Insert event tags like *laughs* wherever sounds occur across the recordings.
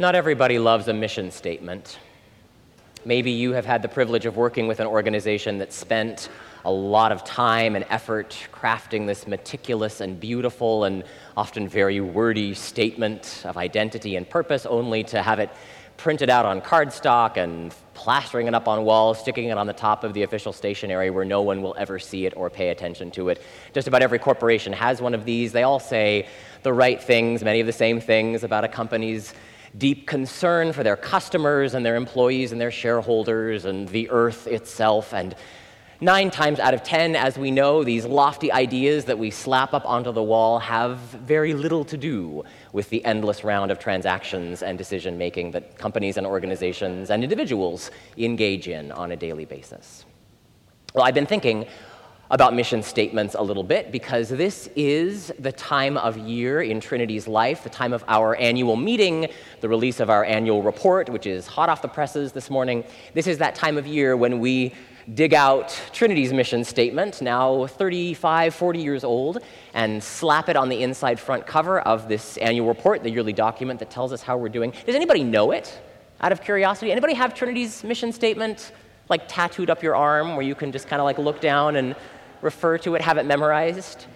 Not everybody loves a mission statement. Maybe you have had the privilege of working with an organization that spent a lot of time and effort crafting this meticulous and beautiful and often very wordy statement of identity and purpose, only to have it printed out on cardstock and plastering it up on walls, sticking it on the top of the official stationery where no one will ever see it or pay attention to it. Just about every corporation has one of these. They all say the right things, many of the same things about a company's deep concern for their customers and their employees and their shareholders and the earth itself. And Nine times out of ten, as we know, these lofty ideas that we slap up onto the wall have very little to do with the endless round of transactions and decision making that companies and organizations and individuals engage in on a daily basis. Well, I've been thinking about mission statements a little bit because this is the time of year in Trinity's life, the time of our annual meeting, the release of our annual report, which is hot off the presses this morning. This is that time of year when we dig out Trinity's mission statement, now 35, 40 years old, and slap it on the inside front cover of this annual report, the yearly document that tells us how we're doing. Does anybody know it out of curiosity? Anybody have Trinity's mission statement like tattooed up your arm where you can just kind of like look down and refer to it, have it memorized?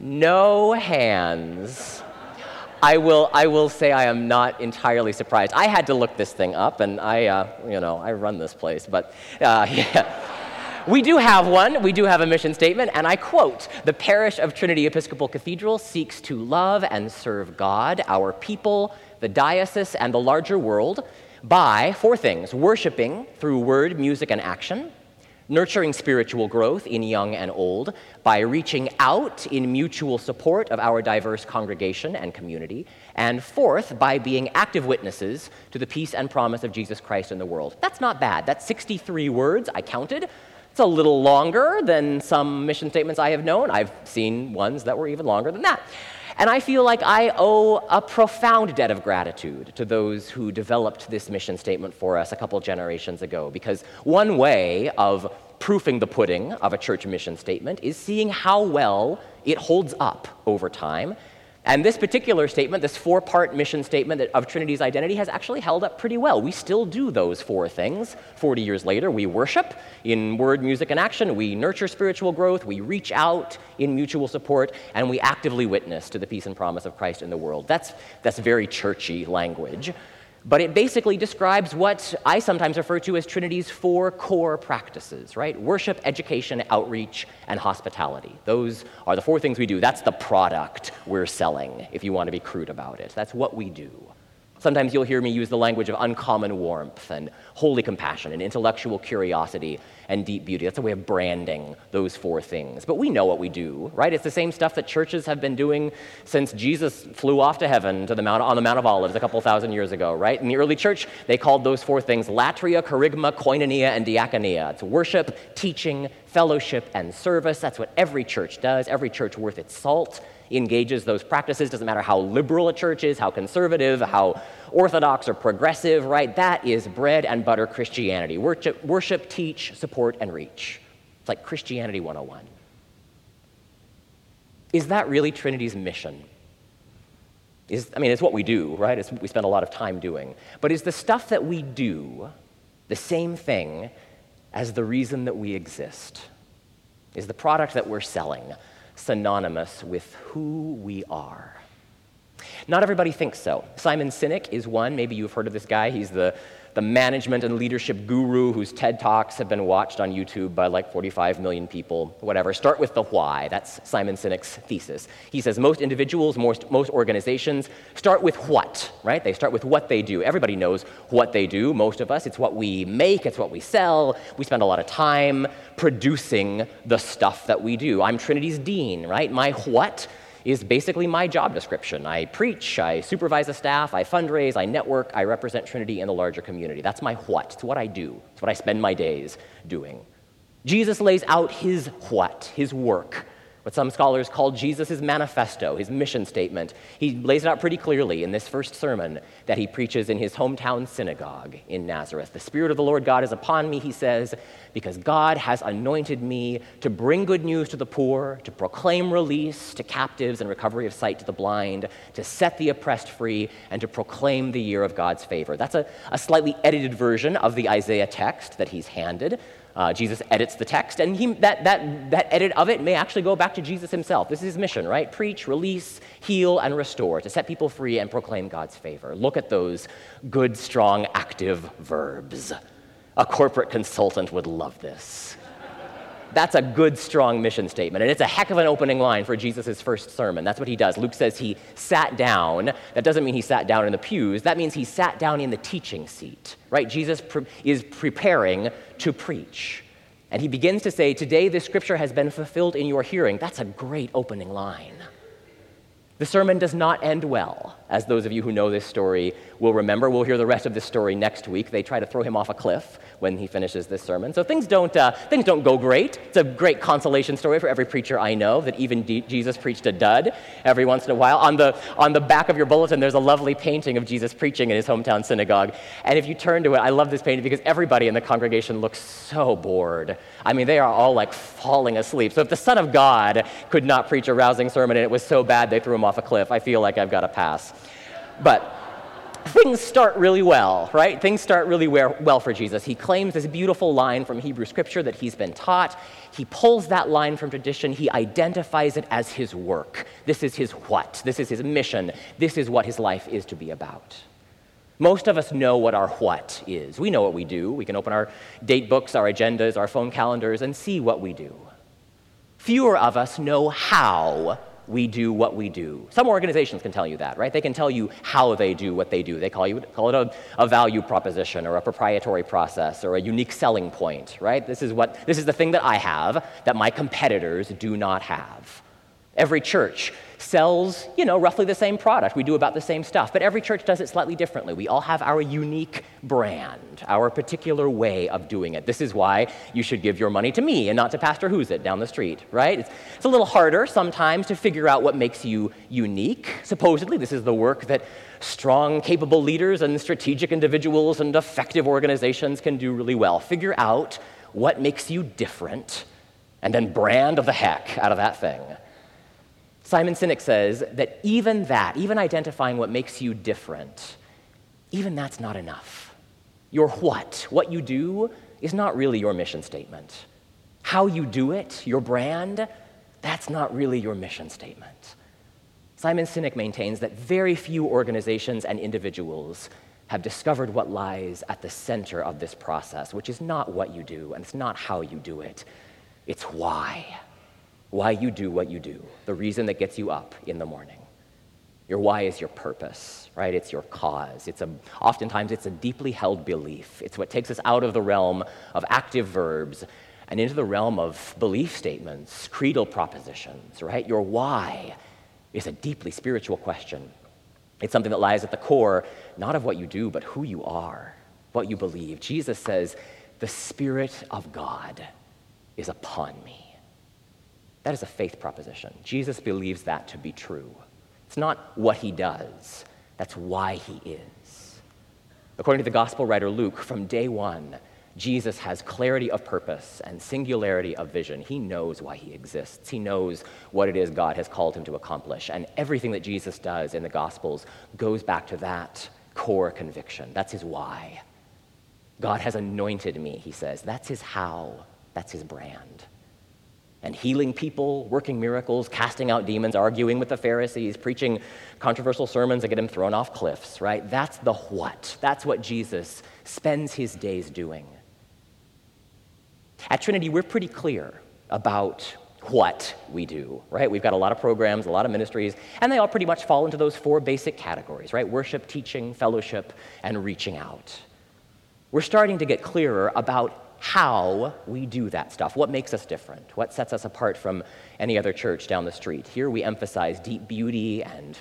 No hands. I will, I will say I am not entirely surprised. I had to look this thing up, and I, uh, you know, I run this place, but uh, *laughs* yeah. We do have one. We do have a mission statement, and I quote The parish of Trinity Episcopal Cathedral seeks to love and serve God, our people, the diocese, and the larger world by four things worshiping through word, music, and action, nurturing spiritual growth in young and old by reaching out in mutual support of our diverse congregation and community, and fourth, by being active witnesses to the peace and promise of Jesus Christ in the world. That's not bad. That's 63 words, I counted. It's a little longer than some mission statements I have known. I've seen ones that were even longer than that. And I feel like I owe a profound debt of gratitude to those who developed this mission statement for us a couple generations ago. Because one way of proofing the pudding of a church mission statement is seeing how well it holds up over time and this particular statement, this four part mission statement of Trinity's identity, has actually held up pretty well. We still do those four things 40 years later. We worship in word, music, and action. We nurture spiritual growth. We reach out in mutual support. And we actively witness to the peace and promise of Christ in the world. That's, that's very churchy language but it basically describes what I sometimes refer to as Trinity's four core practices, right? Worship, education, outreach, and hospitality. Those are the four things we do. That's the product we're selling, if you want to be crude about it. That's what we do. Sometimes you'll hear me use the language of uncommon warmth and holy compassion and intellectual curiosity and deep beauty. That's a way of branding those four things. But we know what we do, right? It's the same stuff that churches have been doing since Jesus flew off to heaven to the Mount, on the Mount of Olives a couple thousand years ago, right? In the early church, they called those four things latria, kerygma, koinonia, and diaconia. It's worship, teaching, fellowship, and service. That's what every church does. Every church worth its salt engages those practices. Doesn't matter how liberal a church is, how conservative, how orthodox or progressive, right? That is bread and butter Christianity. Worship, worship, teach, support, and reach. It's like Christianity 101. Is that really Trinity's mission? Is, I mean, it's what we do, right? It's what we spend a lot of time doing. But is the stuff that we do the same thing as the reason that we exist? Is the product that we're selling synonymous with who we are. Not everybody thinks so. Simon Sinek is one. Maybe you've heard of this guy. He's the the management and leadership guru whose TED Talks have been watched on YouTube by like 45 million people, whatever. Start with the why. That's Simon Sinek's thesis. He says most individuals, most, most organizations start with what, right? They start with what they do. Everybody knows what they do, most of us. It's what we make, it's what we sell. We spend a lot of time producing the stuff that we do. I'm Trinity's dean, right? My what is basically my job description. I preach, I supervise the staff, I fundraise, I network, I represent Trinity in the larger community. That's my what. It's what I do, it's what I spend my days doing. Jesus lays out his what, his work, what some scholars call Jesus' manifesto, his mission statement. He lays it out pretty clearly in this first sermon that he preaches in his hometown synagogue in Nazareth. The Spirit of the Lord God is upon me, he says, because God has anointed me to bring good news to the poor, to proclaim release to captives and recovery of sight to the blind, to set the oppressed free, and to proclaim the year of God's favor. That's a, a slightly edited version of the Isaiah text that he's handed. Uh, Jesus edits the text, and he, that, that, that edit of it may actually go back to Jesus himself. This is his mission, right? Preach, release, heal, and restore, to set people free and proclaim God's favor. Look at those good, strong, active verbs. A corporate consultant would love this. That's a good, strong mission statement. And it's a heck of an opening line for Jesus' first sermon. That's what he does. Luke says he sat down. That doesn't mean he sat down in the pews, that means he sat down in the teaching seat, right? Jesus pre- is preparing to preach. And he begins to say, Today this scripture has been fulfilled in your hearing. That's a great opening line. The sermon does not end well, as those of you who know this story will remember. We'll hear the rest of this story next week. They try to throw him off a cliff when he finishes this sermon. So things don't, uh, things don't go great. It's a great consolation story for every preacher I know that even D- Jesus preached a dud every once in a while. On the, on the back of your bulletin, there's a lovely painting of Jesus preaching in his hometown synagogue. And if you turn to it, I love this painting because everybody in the congregation looks so bored. I mean, they are all like falling asleep. So if the Son of God could not preach a rousing sermon and it was so bad they threw him off a cliff, I feel like I've got a pass. But things start really well, right? Things start really well for Jesus. He claims this beautiful line from Hebrew scripture that he's been taught. He pulls that line from tradition. He identifies it as his work. This is his what. This is his mission. This is what his life is to be about. Most of us know what our what is. We know what we do. We can open our date books, our agendas, our phone calendars, and see what we do. Fewer of us know how we do what we do. Some organizations can tell you that, right? They can tell you how they do what they do. They call, you, call it a, a value proposition or a proprietary process or a unique selling point, right? This is, what, this is the thing that I have that my competitors do not have. Every church sells, you know, roughly the same product. We do about the same stuff, but every church does it slightly differently. We all have our unique brand, our particular way of doing it. This is why you should give your money to me and not to Pastor Who's It down the street, right? It's, it's a little harder sometimes to figure out what makes you unique. Supposedly, this is the work that strong, capable leaders and strategic individuals and effective organizations can do really well. Figure out what makes you different and then brand the heck out of that thing. Simon Sinek says that even that, even identifying what makes you different, even that's not enough. Your what, what you do, is not really your mission statement. How you do it, your brand, that's not really your mission statement. Simon Sinek maintains that very few organizations and individuals have discovered what lies at the center of this process, which is not what you do and it's not how you do it, it's why why you do what you do, the reason that gets you up in the morning. Your why is your purpose, right? It's your cause. It's a, oftentimes it's a deeply held belief. It's what takes us out of the realm of active verbs and into the realm of belief statements, creedal propositions, right? Your why is a deeply spiritual question. It's something that lies at the core, not of what you do, but who you are, what you believe. Jesus says, The Spirit of God is upon me. That is a faith proposition. Jesus believes that to be true. It's not what he does, that's why he is. According to the gospel writer Luke, from day one, Jesus has clarity of purpose and singularity of vision. He knows why he exists. He knows what it is God has called him to accomplish. And everything that Jesus does in the Gospels goes back to that core conviction. That's his why. God has anointed me, he says. That's his how, that's his brand and healing people, working miracles, casting out demons, arguing with the Pharisees, preaching controversial sermons that get him thrown off cliffs, right? That's the what. That's what Jesus spends his days doing. At Trinity, we're pretty clear about what we do, right? We've got a lot of programs, a lot of ministries, and they all pretty much fall into those four basic categories, right? Worship, teaching, fellowship, and reaching out. We're starting to get clearer about how we do that stuff, what makes us different, what sets us apart from any other church down the street. Here we emphasize deep beauty and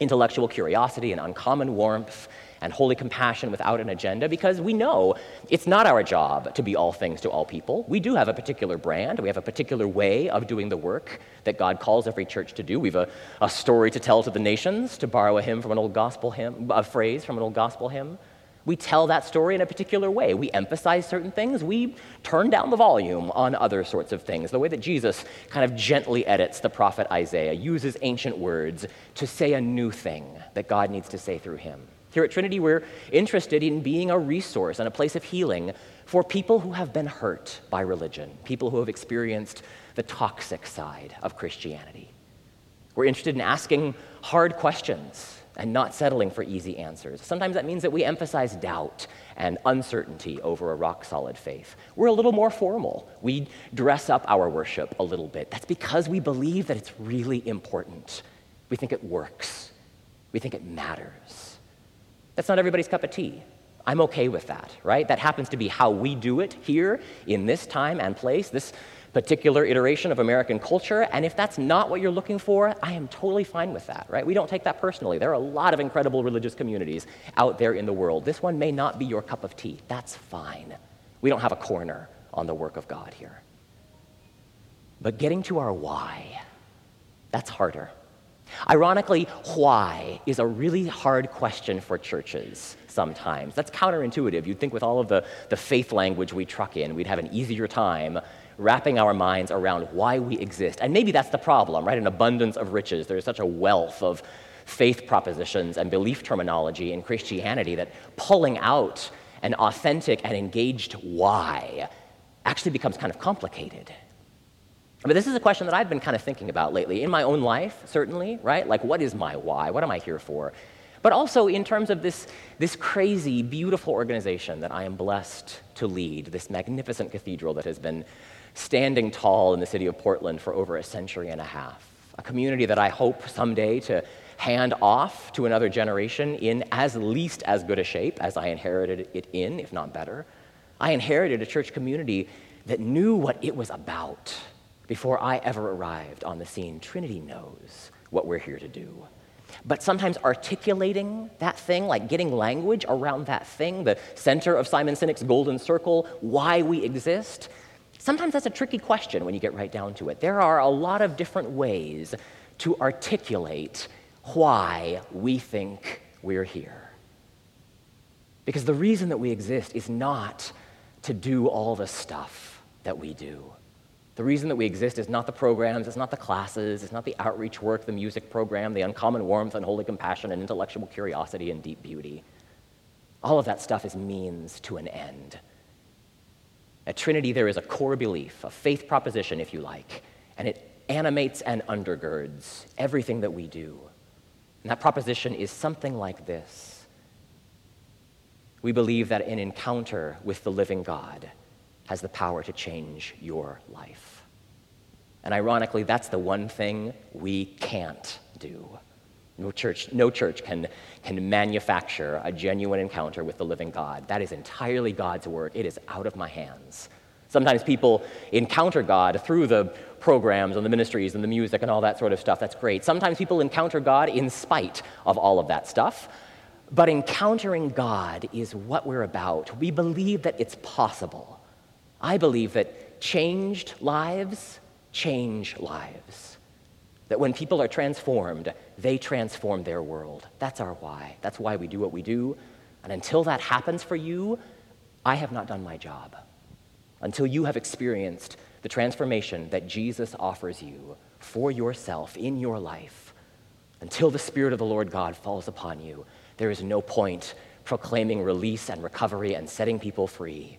intellectual curiosity and uncommon warmth and holy compassion without an agenda because we know it's not our job to be all things to all people. We do have a particular brand, we have a particular way of doing the work that God calls every church to do. We have a, a story to tell to the nations, to borrow a hymn from an old gospel hymn, a phrase from an old gospel hymn. We tell that story in a particular way. We emphasize certain things. We turn down the volume on other sorts of things. The way that Jesus kind of gently edits the prophet Isaiah, uses ancient words to say a new thing that God needs to say through him. Here at Trinity, we're interested in being a resource and a place of healing for people who have been hurt by religion, people who have experienced the toxic side of Christianity. We're interested in asking hard questions and not settling for easy answers. Sometimes that means that we emphasize doubt and uncertainty over a rock solid faith. We're a little more formal. We dress up our worship a little bit. That's because we believe that it's really important. We think it works, we think it matters. That's not everybody's cup of tea. I'm okay with that, right? That happens to be how we do it here in this time and place. This particular iteration of American culture. And if that's not what you're looking for, I am totally fine with that, right? We don't take that personally. There are a lot of incredible religious communities out there in the world. This one may not be your cup of tea. That's fine. We don't have a corner on the work of God here. But getting to our why, that's harder. Ironically, why is a really hard question for churches sometimes. That's counterintuitive. You'd think with all of the, the faith language we truck in, we'd have an easier time wrapping our minds around why we exist. And maybe that's the problem, right? An abundance of riches. There's such a wealth of faith propositions and belief terminology in Christianity that pulling out an authentic and engaged why actually becomes kind of complicated. But this is a question that I've been kind of thinking about lately in my own life, certainly, right? Like, what is my why? What am I here for? But also in terms of this, this crazy, beautiful organization that I am blessed to lead, this magnificent cathedral that has been standing tall in the city of Portland for over a century and a half. A community that I hope someday to hand off to another generation in as least as good a shape as I inherited it in, if not better. I inherited a church community that knew what it was about before I ever arrived on the scene. Trinity knows what we're here to do. But sometimes articulating that thing, like getting language around that thing, the center of Simon Sinek's golden circle, why we exist, Sometimes that's a tricky question when you get right down to it. There are a lot of different ways to articulate why we think we're here. Because the reason that we exist is not to do all the stuff that we do. The reason that we exist is not the programs, it's not the classes, it's not the outreach work, the music program, the uncommon warmth and holy compassion and intellectual curiosity and deep beauty. All of that stuff is means to an end. At Trinity, there is a core belief, a faith proposition, if you like, and it animates and undergirds everything that we do. And that proposition is something like this We believe that an encounter with the living God has the power to change your life. And ironically, that's the one thing we can't do. No church, no church can, can manufacture a genuine encounter with the living God. That is entirely God's work. It is out of my hands. Sometimes people encounter God through the programs and the ministries and the music and all that sort of stuff. That's great. Sometimes people encounter God in spite of all of that stuff. But encountering God is what we're about. We believe that it's possible. I believe that changed lives change lives. That when people are transformed, they transform their world. That's our why. That's why we do what we do. And until that happens for you, I have not done my job. Until you have experienced the transformation that Jesus offers you for yourself in your life, until the Spirit of the Lord God falls upon you, there is no point proclaiming release and recovery and setting people free.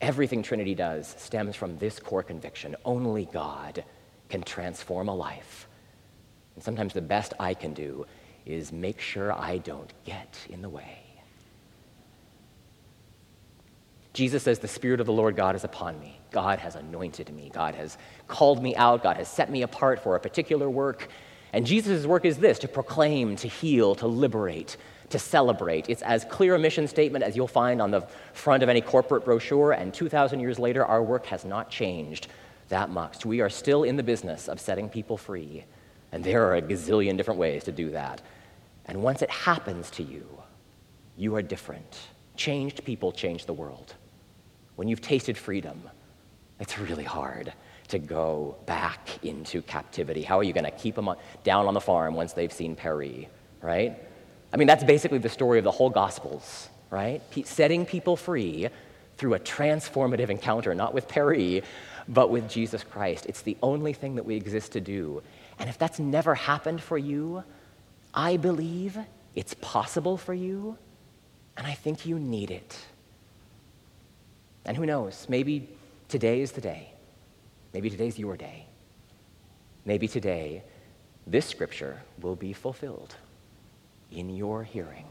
Everything Trinity does stems from this core conviction only God can transform a life. And sometimes the best I can do is make sure I don't get in the way. Jesus says, The Spirit of the Lord God is upon me. God has anointed me. God has called me out. God has set me apart for a particular work. And Jesus' work is this to proclaim, to heal, to liberate, to celebrate. It's as clear a mission statement as you'll find on the front of any corporate brochure. And 2,000 years later, our work has not changed that much. We are still in the business of setting people free. And there are a gazillion different ways to do that. And once it happens to you, you are different. Changed people change the world. When you've tasted freedom, it's really hard to go back into captivity. How are you going to keep them down on the farm once they've seen Paris, right? I mean, that's basically the story of the whole Gospels, right? Setting people free through a transformative encounter, not with Paris, but with Jesus Christ. It's the only thing that we exist to do. And if that's never happened for you, I believe it's possible for you, and I think you need it. And who knows, maybe today is the day. Maybe today's your day. Maybe today, this scripture will be fulfilled in your hearing.